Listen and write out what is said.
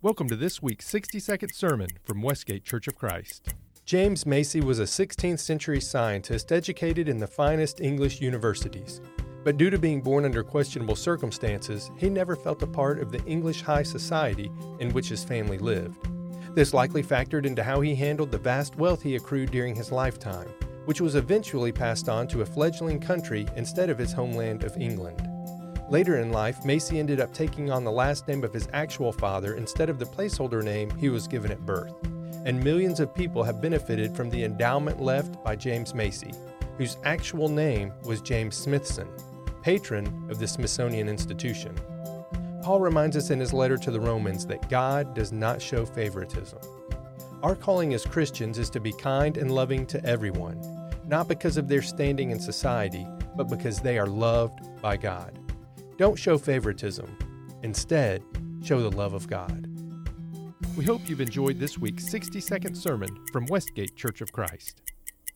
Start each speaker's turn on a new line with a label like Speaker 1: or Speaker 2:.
Speaker 1: Welcome to this week's 60 second sermon from Westgate Church of Christ.
Speaker 2: James Macie was a 16th century scientist educated in the finest English universities. But due to being born under questionable circumstances, he never felt a part of the English high society in which his family lived. This likely factored into how he handled the vast wealth he accrued during his lifetime, which was eventually passed on to a fledgling country instead of his homeland of England. Later in life, Macie ended up taking on the last name of his actual father instead of the placeholder name he was given at birth. And millions of people have benefited from the endowment left by James Macie, whose actual name was James Smithson, patron of the Smithsonian Institution. Paul reminds us in his letter to the Romans that God does not show favoritism. Our calling as Christians is to be kind and loving to everyone, not because of their standing in society, but because they are loved by God. Don't show favoritism. Instead, show the love of God.
Speaker 1: We hope you've enjoyed this week's 60 second sermon from Westgate Church of Christ.